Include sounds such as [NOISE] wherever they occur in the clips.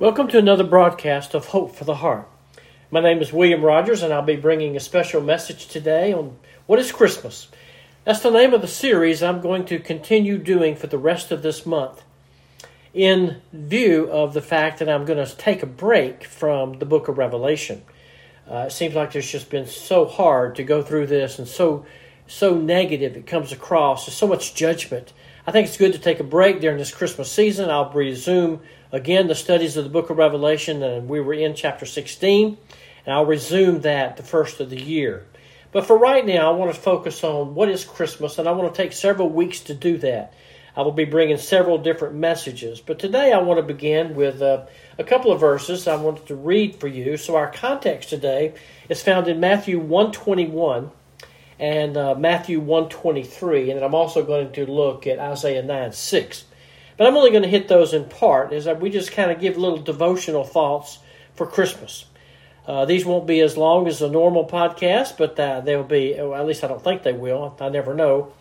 Welcome to another broadcast of Hope for the Heart. My name is William Rogers, and I'll be bringing a special message today on what is Christmas. That's the name of the series I'm going to continue doing for the rest of this month, in view of the fact that I'm going to take a break from the book of Revelation. Uh, it seems like there's just been so hard to go through this and so so negative it comes across. There's so much judgment. I think it's good to take a break during this Christmas season. I'll resume again the studies of the book of Revelation, and we were in chapter 16, and I'll resume that the first of the year. But for right now, I want to focus on what is Christmas, and I want to take several weeks to do that. I will be bringing several different messages, but today I want to begin with uh, a couple of verses I wanted to read for you. So our context today is found in Matthew 121 and uh, Matthew 123, and I'm also going to look at Isaiah 9 6. But I'm only going to hit those in part, as we just kind of give little devotional thoughts for Christmas. Uh, these won't be as long as a normal podcast, but uh, they'll be, well, at least I don't think they will. I never know.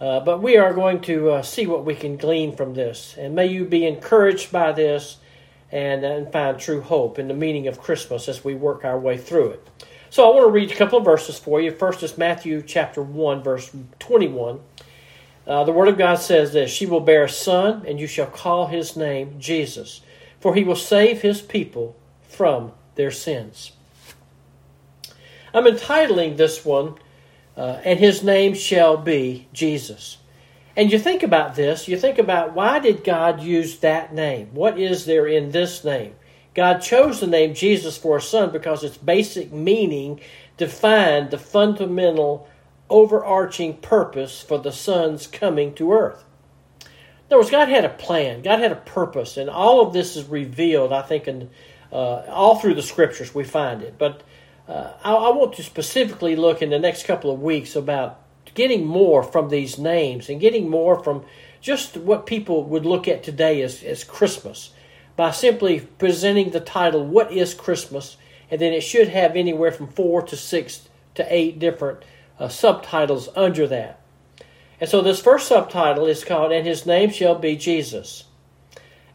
Uh, but we are going to uh, see what we can glean from this. And may you be encouraged by this and, and find true hope in the meaning of Christmas as we work our way through it. So I want to read a couple of verses for you. First is Matthew chapter 1, verse 21. Uh, the Word of God says this She will bear a son, and you shall call his name Jesus, for he will save his people from their sins. I'm entitling this one, uh, And his name shall be Jesus. And you think about this, you think about why did God use that name? What is there in this name? God chose the name Jesus for a son because its basic meaning defined the fundamental overarching purpose for the Son's coming to earth. In other words, God had a plan, God had a purpose, and all of this is revealed, I think, in uh, all through the scriptures we find it. But uh, I, I, want to specifically look in the next couple of weeks about getting more from these names and getting more from just what people would look at today as, as Christmas by simply presenting the title, What is Christmas? And then it should have anywhere from four to six to eight different uh, subtitles under that. And so this first subtitle is called, And His Name Shall Be Jesus.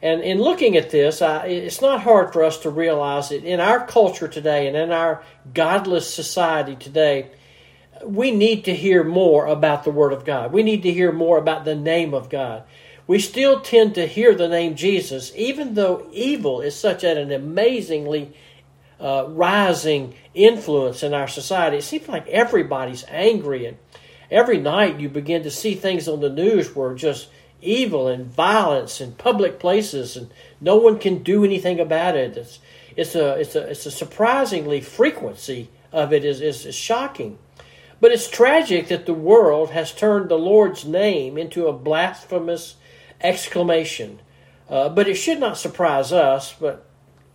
And in looking at this, I, it's not hard for us to realize that in our culture today and in our godless society today, we need to hear more about the Word of God. We need to hear more about the name of God. We still tend to hear the name Jesus, even though evil is such an amazingly uh, rising influence in our society. It seems like everybody's angry, and every night you begin to see things on the news where just evil and violence in public places, and no one can do anything about it. It's it's a it's a it's a surprisingly frequency of it is is, is shocking. But it's tragic that the world has turned the Lord's name into a blasphemous exclamation. Uh, but it should not surprise us, but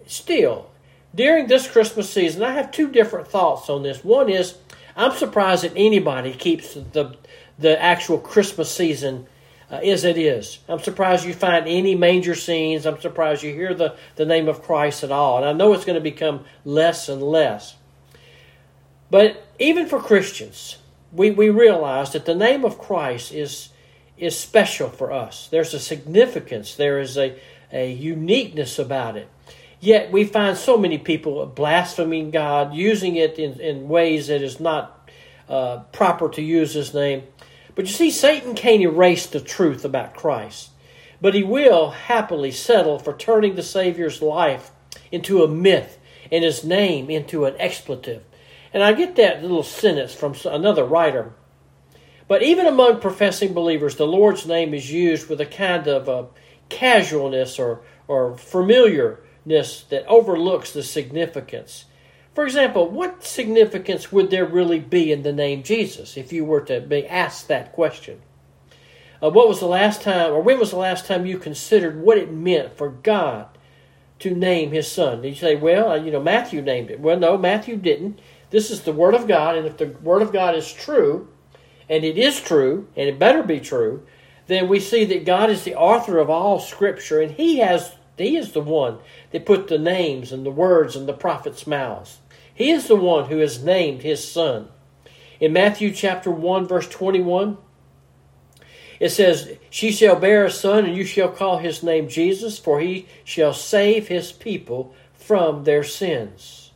still, during this Christmas season, I have two different thoughts on this. One is I'm surprised that anybody keeps the the actual Christmas season uh, as it is. I'm surprised you find any manger scenes. I'm surprised you hear the, the name of Christ at all. And I know it's going to become less and less. But even for Christians, we, we realize that the name of Christ is, is special for us. There's a significance, there is a, a uniqueness about it. Yet we find so many people blaspheming God, using it in, in ways that is not uh, proper to use His name. But you see, Satan can't erase the truth about Christ, but he will happily settle for turning the Savior's life into a myth and his name into an expletive. And I get that little sentence from another writer. But even among professing believers, the Lord's name is used with a kind of a uh, casualness or, or familiar that overlooks the significance. For example, what significance would there really be in the name Jesus if you were to be asked that question? Uh, what was the last time, or when was the last time you considered what it meant for God to name His Son? Did you say, well, uh, you know, Matthew named it? Well, no, Matthew didn't. This is the Word of God, and if the Word of God is true, and it is true, and it better be true, then we see that God is the author of all Scripture, and He has he is the one that put the names and the words in the prophets' mouths. He is the one who has named his son. In Matthew chapter 1 verse 21, It says, She shall bear a son, and you shall call his name Jesus, for he shall save his people from their sins.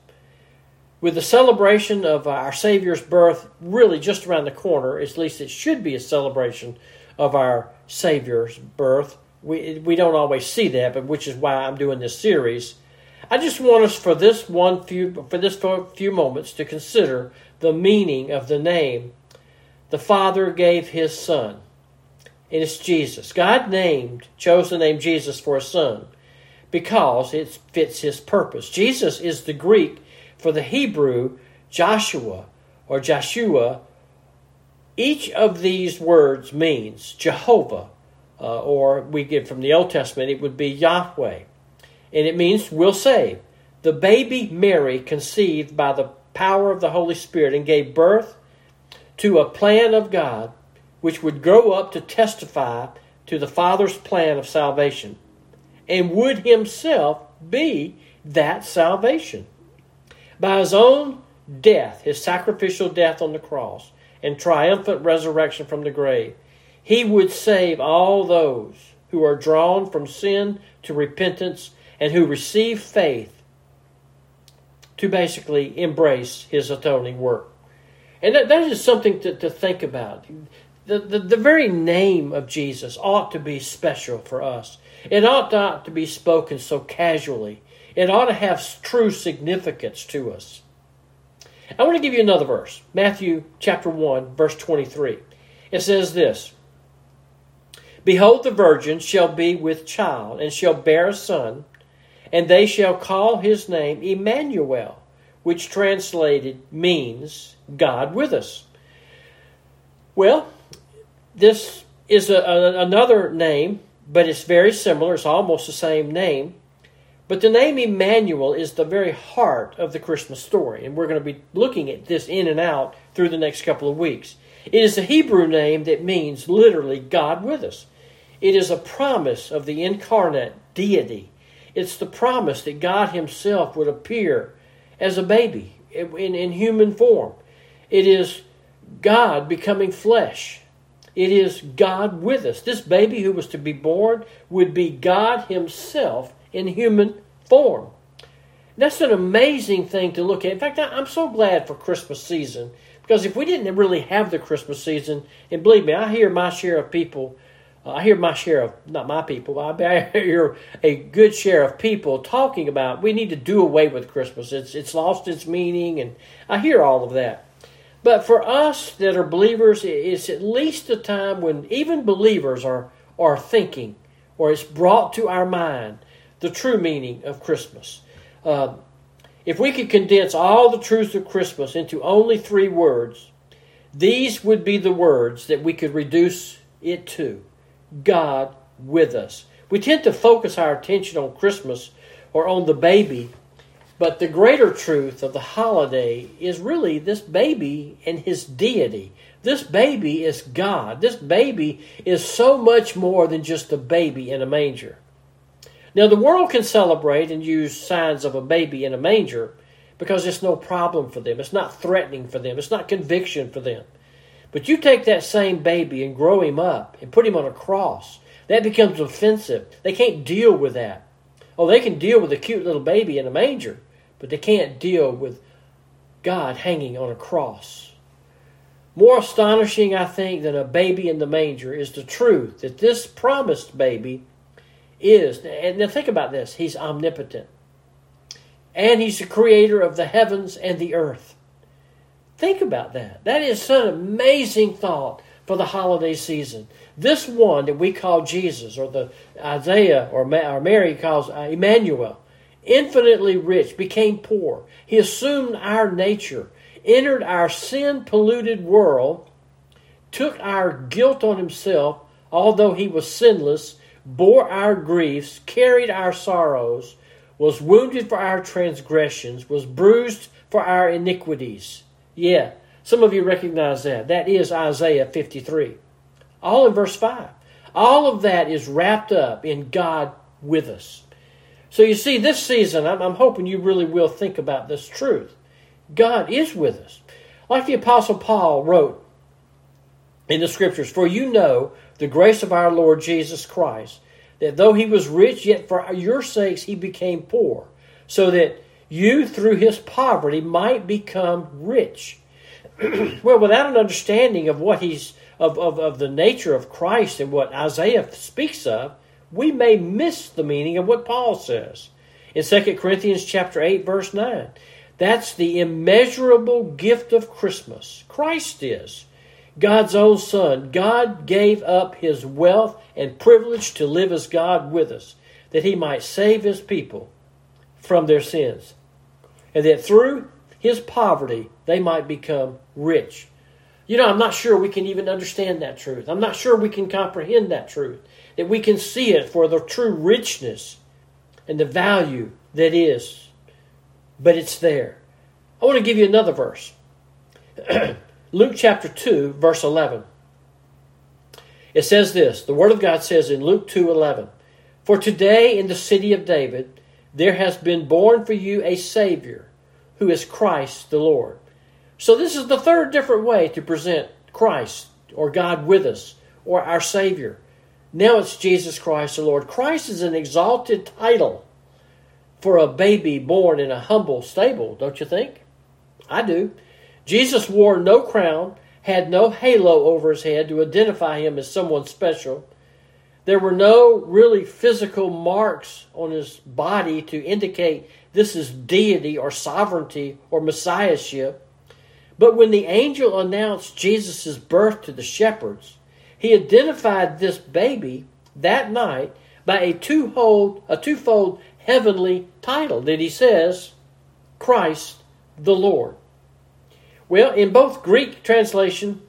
With the celebration of our Savior's birth really just around the corner, at least it should be a celebration of our Savior's birth. We, we don't always see that, but which is why I'm doing this series. I just want us for this one few for this few moments to consider the meaning of the name the Father gave his Son and it's Jesus. God named, chose the name Jesus for a son because it fits his purpose. Jesus is the Greek for the Hebrew Joshua or Joshua. Each of these words means Jehovah, uh, or we get from the Old Testament, it would be Yahweh. And it means "we'll save. The baby Mary conceived by the power of the Holy Spirit and gave birth to a plan of God which would grow up to testify to the Father's plan of salvation, and would himself be that salvation. By his own death, his sacrificial death on the cross, and triumphant resurrection from the grave, he would save all those who are drawn from sin to repentance and who receive faith to basically embrace his atoning work. And that, that is something to, to think about the, the, the very name of Jesus ought to be special for us. It ought not to be spoken so casually. It ought to have true significance to us. I want to give you another verse Matthew chapter 1, verse 23. It says this Behold, the virgin shall be with child, and shall bear a son, and they shall call his name Emmanuel, which translated means God with us. Well, this is a, a, another name, but it's very similar. It's almost the same name. But the name Emmanuel is the very heart of the Christmas story, and we're going to be looking at this in and out through the next couple of weeks. It is a Hebrew name that means literally God with us. It is a promise of the incarnate deity. It's the promise that God Himself would appear as a baby in, in human form. It is God becoming flesh. It is God with us. This baby who was to be born would be God Himself in human form. That's an amazing thing to look at. In fact, I'm so glad for Christmas season because if we didn't really have the Christmas season, and believe me, I hear my share of people. Uh, I hear my share of not my people. [LAUGHS] I hear a good share of people talking about we need to do away with Christmas. It's it's lost its meaning, and I hear all of that. But for us that are believers, it's at least a time when even believers are, are thinking, or it's brought to our mind, the true meaning of Christmas. Uh, if we could condense all the truths of Christmas into only three words, these would be the words that we could reduce it to God with us. We tend to focus our attention on Christmas or on the baby but the greater truth of the holiday is really this baby and his deity. This baby is God. This baby is so much more than just a baby in a manger. Now, the world can celebrate and use signs of a baby in a manger because it's no problem for them. It's not threatening for them. It's not conviction for them. But you take that same baby and grow him up and put him on a cross, that becomes offensive. They can't deal with that. Oh, they can deal with a cute little baby in a manger but they can't deal with God hanging on a cross. More astonishing, I think, than a baby in the manger is the truth that this promised baby is, and now think about this, he's omnipotent. And he's the creator of the heavens and the earth. Think about that. That is such an amazing thought for the holiday season. This one that we call Jesus, or the Isaiah or, Mary calls uh, Emmanuel, infinitely rich, became poor. He assumed our nature, entered our sin polluted world, took our guilt on himself, although he was sinless, bore our griefs, carried our sorrows, was wounded for our transgressions, was bruised for our iniquities. Yeah, some of you recognize that. That is Isaiah 53. All in verse 5. All of that is wrapped up in God with us. So you see, this season, I'm, I'm hoping you really will think about this truth. God is with us. Like the Apostle Paul wrote in the scriptures, For you know the grace of our Lord Jesus Christ, that though he was rich, yet for your sakes he became poor, so that you through his poverty might become rich. [CLEARS THROAT] well, without an understanding of what he's of, of, of the nature of Christ and what Isaiah speaks of, we may miss the meaning of what Paul says. In 2 Corinthians chapter 8, verse 9. That's the immeasurable gift of Christmas. Christ is. God's own Son. God gave up his wealth and privilege to live as God with us, that he might save his people from their sins, and that through his poverty they might become rich. You know, I'm not sure we can even understand that truth. I'm not sure we can comprehend that truth, that we can see it for the true richness and the value that is. But it's there. I want to give you another verse. [CLEARS THROAT] Luke chapter 2, verse 11. It says this The Word of God says in Luke 2 11, For today in the city of David there has been born for you a Savior, who is Christ the Lord. So, this is the third different way to present Christ or God with us or our Savior. Now it's Jesus Christ the Lord. Christ is an exalted title for a baby born in a humble stable, don't you think? I do. Jesus wore no crown, had no halo over his head to identify him as someone special. There were no really physical marks on his body to indicate this is deity or sovereignty or messiahship. But when the angel announced Jesus' birth to the shepherds, he identified this baby that night by a twofold, a twofold heavenly title that he says, Christ the Lord. Well, in both Greek translation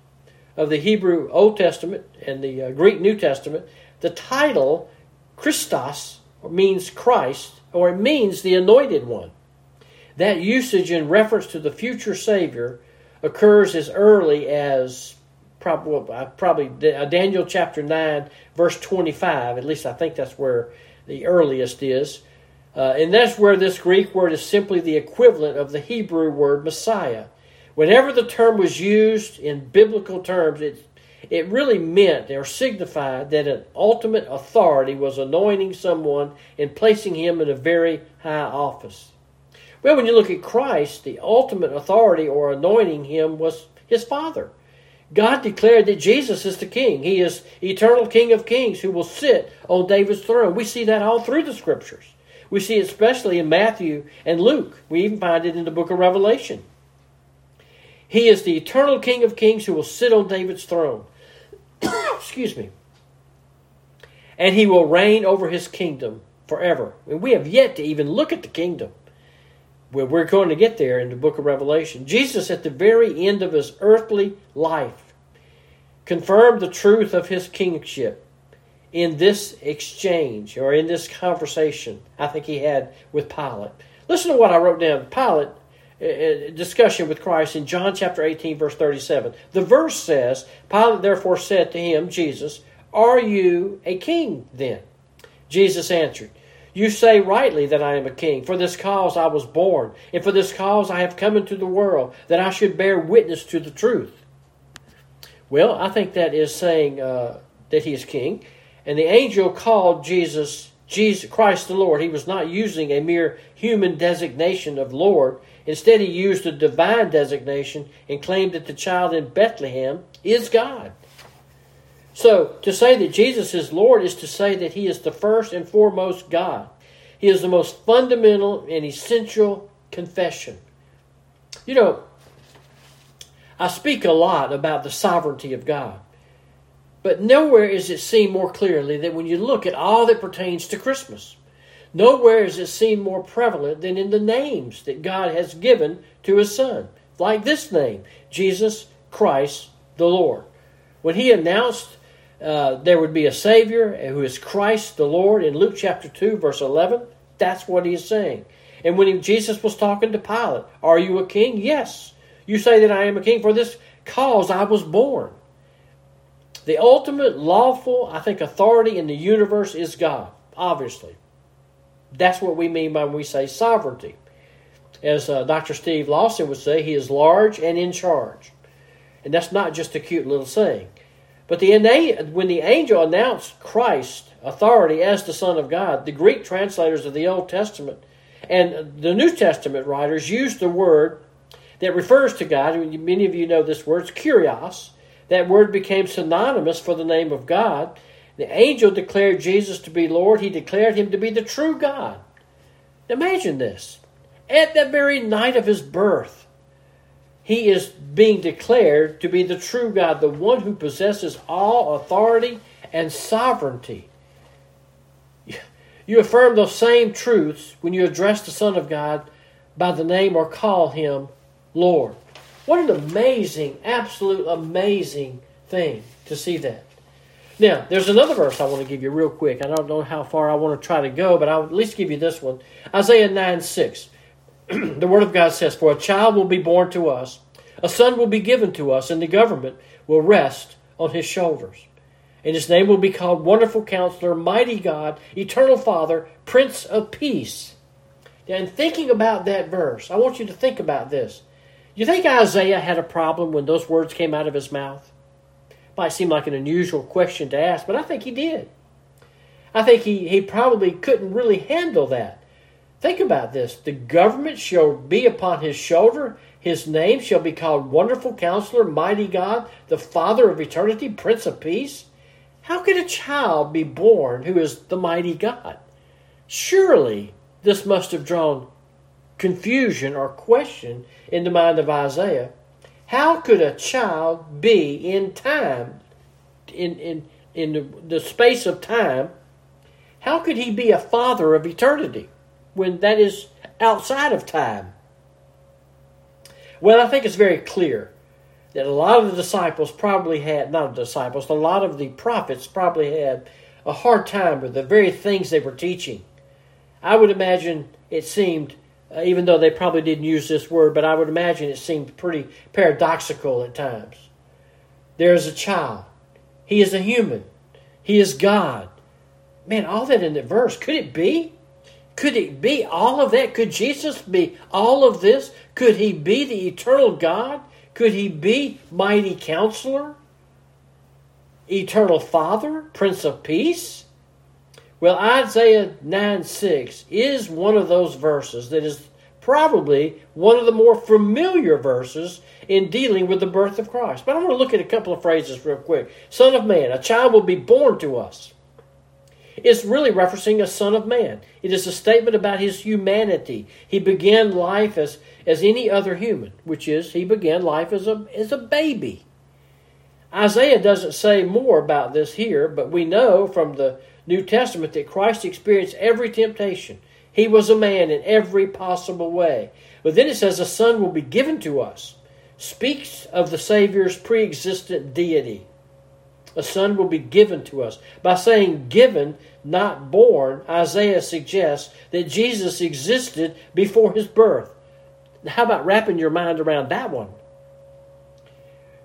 of the Hebrew Old Testament and the uh, Greek New Testament, the title Christos means Christ, or it means the anointed one. That usage in reference to the future Savior occurs as early as probably, uh, probably uh, Daniel chapter 9, verse 25. At least I think that's where the earliest is. Uh, and that's where this Greek word is simply the equivalent of the Hebrew word Messiah. Whenever the term was used in biblical terms, it, it really meant or signified that an ultimate authority was anointing someone and placing him in a very high office. Well, when you look at Christ, the ultimate authority or anointing him was his Father. God declared that Jesus is the King. He is eternal King of kings who will sit on David's throne. We see that all through the Scriptures. We see it especially in Matthew and Luke. We even find it in the book of Revelation. He is the eternal King of kings who will sit on David's throne. [COUGHS] Excuse me. And he will reign over his kingdom forever. And we have yet to even look at the kingdom. We're going to get there in the book of Revelation. Jesus, at the very end of his earthly life, confirmed the truth of his kingship in this exchange or in this conversation I think he had with Pilate. Listen to what I wrote down. Pilate discussion with Christ in John chapter 18, verse 37. The verse says, Pilate therefore said to him, Jesus, Are you a king then? Jesus answered, You say rightly that I am a king. For this cause I was born, and for this cause I have come into the world, that I should bear witness to the truth. Well, I think that is saying uh, that he is king. And the angel called Jesus, Jesus Christ the Lord. He was not using a mere human designation of Lord. Instead, he used a divine designation and claimed that the child in Bethlehem is God. So, to say that Jesus is Lord is to say that he is the first and foremost God. He is the most fundamental and essential confession. You know, I speak a lot about the sovereignty of God, but nowhere is it seen more clearly than when you look at all that pertains to Christmas. Nowhere is it seen more prevalent than in the names that God has given to his Son, like this name, Jesus Christ the Lord. When he announced uh, there would be a Savior who is Christ the Lord in Luke chapter 2, verse 11, that's what he is saying. And when he, Jesus was talking to Pilate, Are you a king? Yes. You say that I am a king. For this cause I was born. The ultimate lawful, I think, authority in the universe is God, obviously. That's what we mean by when we say sovereignty. As uh, Dr. Steve Lawson would say, he is large and in charge. And that's not just a cute little saying. But the, when the angel announced Christ authority as the Son of God, the Greek translators of the Old Testament and the New Testament writers used the word that refers to God. Many of you know this word, it's kurios. That word became synonymous for the name of God. The angel declared Jesus to be Lord. He declared him to be the true God. Imagine this. At the very night of his birth, he is being declared to be the true God, the one who possesses all authority and sovereignty. You affirm those same truths when you address the Son of God by the name or call him Lord. What an amazing, absolute amazing thing to see that. Now, there's another verse I want to give you real quick. I don't know how far I want to try to go, but I'll at least give you this one. Isaiah 9 6. [CLEARS THROAT] the Word of God says, For a child will be born to us, a son will be given to us, and the government will rest on his shoulders. And his name will be called Wonderful Counselor, Mighty God, Eternal Father, Prince of Peace. And thinking about that verse, I want you to think about this. You think Isaiah had a problem when those words came out of his mouth? Might seem like an unusual question to ask, but I think he did. I think he, he probably couldn't really handle that. Think about this. The government shall be upon his shoulder. His name shall be called Wonderful Counselor, Mighty God, the Father of Eternity, Prince of Peace. How could a child be born who is the mighty God? Surely this must have drawn confusion or question in the mind of Isaiah. How could a child be in time, in, in, in the, the space of time, how could he be a father of eternity? when that is outside of time? Well, I think it's very clear that a lot of the disciples probably had, not disciples, a lot of the prophets probably had a hard time with the very things they were teaching. I would imagine it seemed, uh, even though they probably didn't use this word, but I would imagine it seemed pretty paradoxical at times. There is a child, he is a human, he is God. Man, all that in the verse, could it be? Could it be all of that? Could Jesus be all of this? Could he be the eternal God? Could he be mighty counselor? Eternal Father? Prince of Peace? Well, Isaiah 9 6 is one of those verses that is probably one of the more familiar verses in dealing with the birth of Christ. But I want to look at a couple of phrases real quick. Son of man, a child will be born to us It's really referencing a son of man. It is a statement about his humanity. He began life as, as any other human, which is he began life as a, as a baby. Isaiah doesn't say more about this here, but we know from the New Testament that Christ experienced every temptation. He was a man in every possible way. But then it says a son will be given to us. Speaks of the Savior's pre existent deity a son will be given to us. By saying given, not born, Isaiah suggests that Jesus existed before his birth. How about wrapping your mind around that one?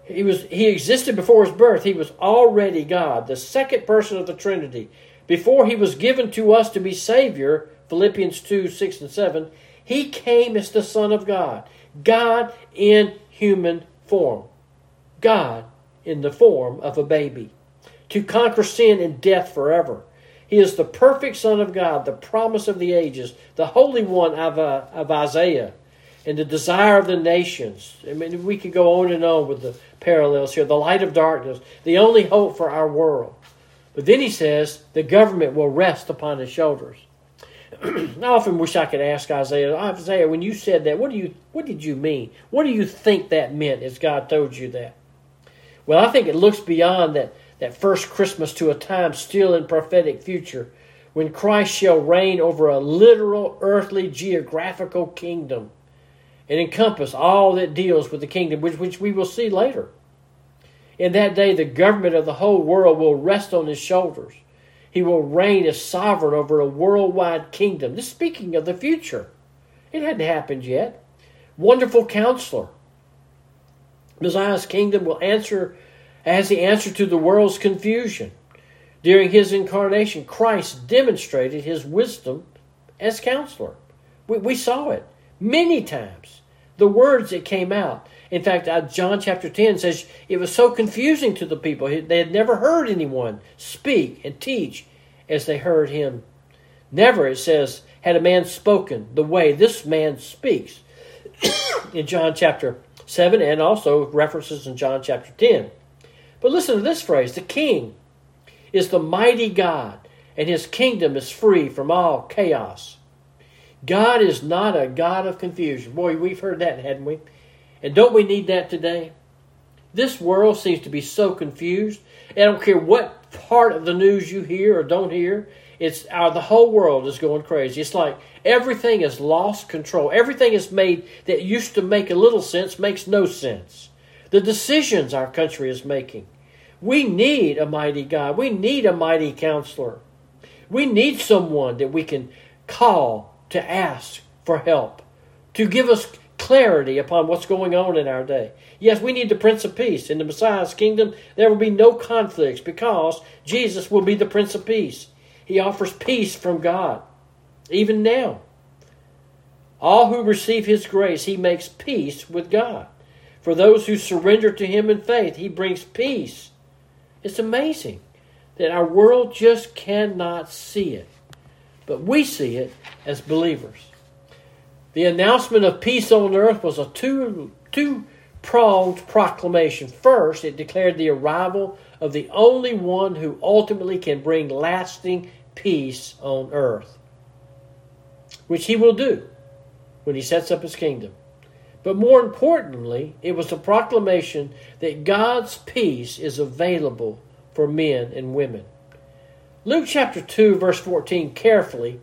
He was he existed before his birth. He was already God, the second person of the Trinity. Before he was given to us to be Savior, Philippians 2, 6 and 7, he came as the Son of God. God in human form. God in the form of a baby, to conquer sin and death forever. He is the perfect Son of God, the promise of the ages, the Holy One of, uh, of Isaiah, and the desire of the nations. I mean, we could go on and on with the parallels here. The light of darkness, the only hope for our world. But then he says the government will rest upon his shoulders. [CLEARS THROAT] I often wish I could ask Isaiah, Isaiah, when you said that, what do you what did you mean? What do you think that meant as God told you that? Well, I think it looks beyond that, that first Christmas to a time still in prophetic future when Christ shall reign over a literal earthly geographical kingdom and encompass all that deals with the kingdom, which, which we will see later. In that day, the government of the whole world will rest on his shoulders. He will reign as sovereign over a worldwide kingdom. This speaking of the future. It hadn't happened yet. Wonderful counselor, Messiah's kingdom will answer as the answer to the world's confusion. During his incarnation, Christ demonstrated his wisdom as counselor. We, we saw it many times. The words that came out. In fact, uh, John chapter 10 says it was so confusing to the people. They had never heard anyone speak and teach as they heard him. Never, it says, had a man spoken the way this man speaks [COUGHS] in John chapter 7 and also references in John chapter 10. But listen to this phrase the king is the mighty God, and his kingdom is free from all chaos. God is not a God of confusion. Boy, we've heard that, hadn't we? And don't we need that today? This world seems to be so confused. And I don't care what part of the news you hear or don't hear. It's our, the whole world is going crazy. It's like everything has lost control. Everything is made that used to make a little sense makes no sense. The decisions our country is making. We need a mighty God. We need a mighty counselor. We need someone that we can call to ask for help, to give us clarity upon what's going on in our day. Yes, we need the Prince of Peace. In the Messiah's kingdom, there will be no conflicts because Jesus will be the Prince of Peace. He offers peace from God, even now. All who receive His grace, He makes peace with God. For those who surrender to Him in faith, He brings peace. It's amazing that our world just cannot see it, but we see it as believers. The announcement of peace on earth was a two, two pronged proclamation. First, it declared the arrival of the only one who ultimately can bring lasting peace on earth, which he will do when he sets up his kingdom. But more importantly, it was a proclamation that God's peace is available for men and women. Luke chapter 2, verse 14 carefully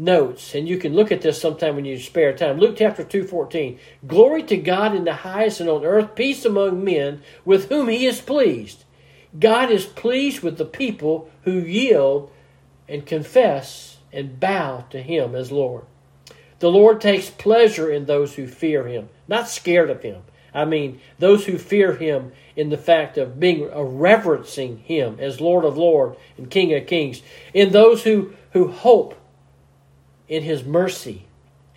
notes, and you can look at this sometime when you spare time. Luke chapter 2, 14. Glory to God in the highest and on earth, peace among men with whom he is pleased. God is pleased with the people who yield and confess and bow to him as Lord. The Lord takes pleasure in those who fear him, not scared of him. I mean, those who fear him in the fact of being uh, reverencing him as Lord of Lords and King of Kings. In those who, who hope in his mercy,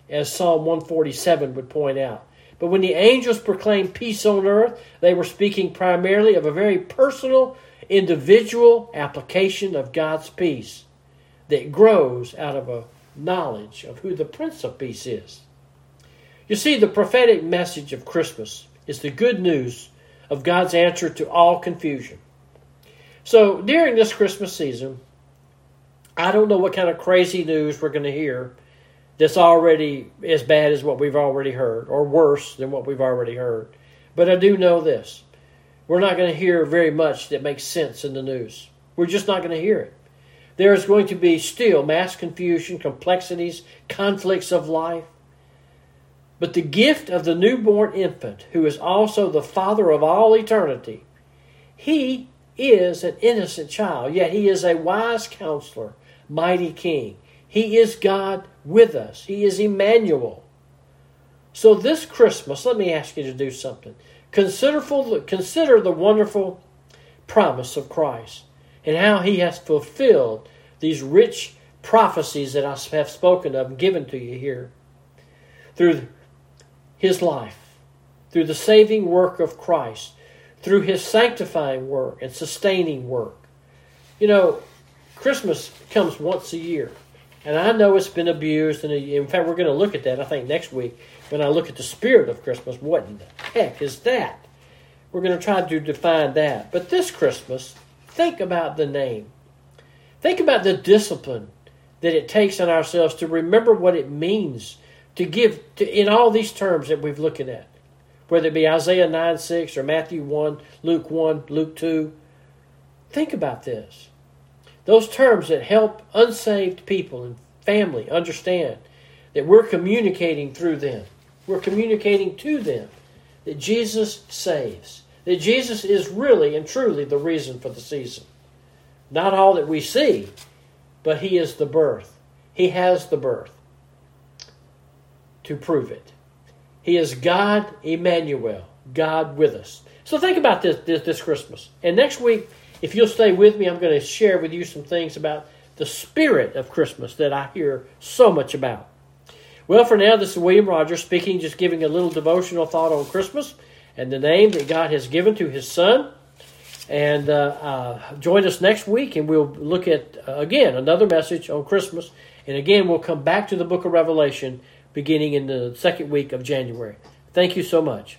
as Psalm 147 would point out. But when the angels proclaimed peace on earth, they were speaking primarily of a very personal, individual application of God's peace that grows out of a knowledge of who the Prince of Peace is. You see, the prophetic message of Christmas is the good news of God's answer to all confusion. So during this Christmas season, I don't know what kind of crazy news we're going to hear that's already as bad as what we've already heard, or worse than what we've already heard. But I do know this we're not going to hear very much that makes sense in the news. We're just not going to hear it. There is going to be still mass confusion, complexities, conflicts of life. But the gift of the newborn infant, who is also the Father of all eternity, he is an innocent child, yet he is a wise counselor, mighty king. He is God with us. He is Emmanuel. So this Christmas, let me ask you to do something. Consider, consider the wonderful promise of Christ and how he has fulfilled these rich prophecies that I have spoken of and given to you here through his life, through the saving work of Christ, through his sanctifying work and sustaining work. You know, Christmas comes once a year. And I know it's been abused, and uh, in fact, we're going to look at that, I think, next week when I look at the spirit of Christmas. What in the heck is that? We're going to try to define that. But this Christmas, think about the name. Think about the discipline that it takes on ourselves to remember what it means to give to, in all these terms that we've looked at, whether it be Isaiah 9 6 or Matthew 1, Luke 1, Luke 2. Think about this. Those terms that help unsaved people and family understand that we're communicating through them. We're communicating to them that Jesus saves, that Jesus is really and truly the reason for the season. Not all that we see, but He is the birth. He has the birth to prove it. He is God Emmanuel, God with us. So think about this, this, this Christmas. And next week, if you'll stay with me, I'm going to share with you some things about the spirit of Christmas that I hear so much about. Well, for now, this is William Rogers speaking, just giving a little devotional thought on Christmas. and the name that God has given to His Son. And uh, uh, join us next week, and we'll look at, uh, again, another message on Christmas. And again, we'll come back to the book of Revelation beginning in the second week of January. Thank you so much.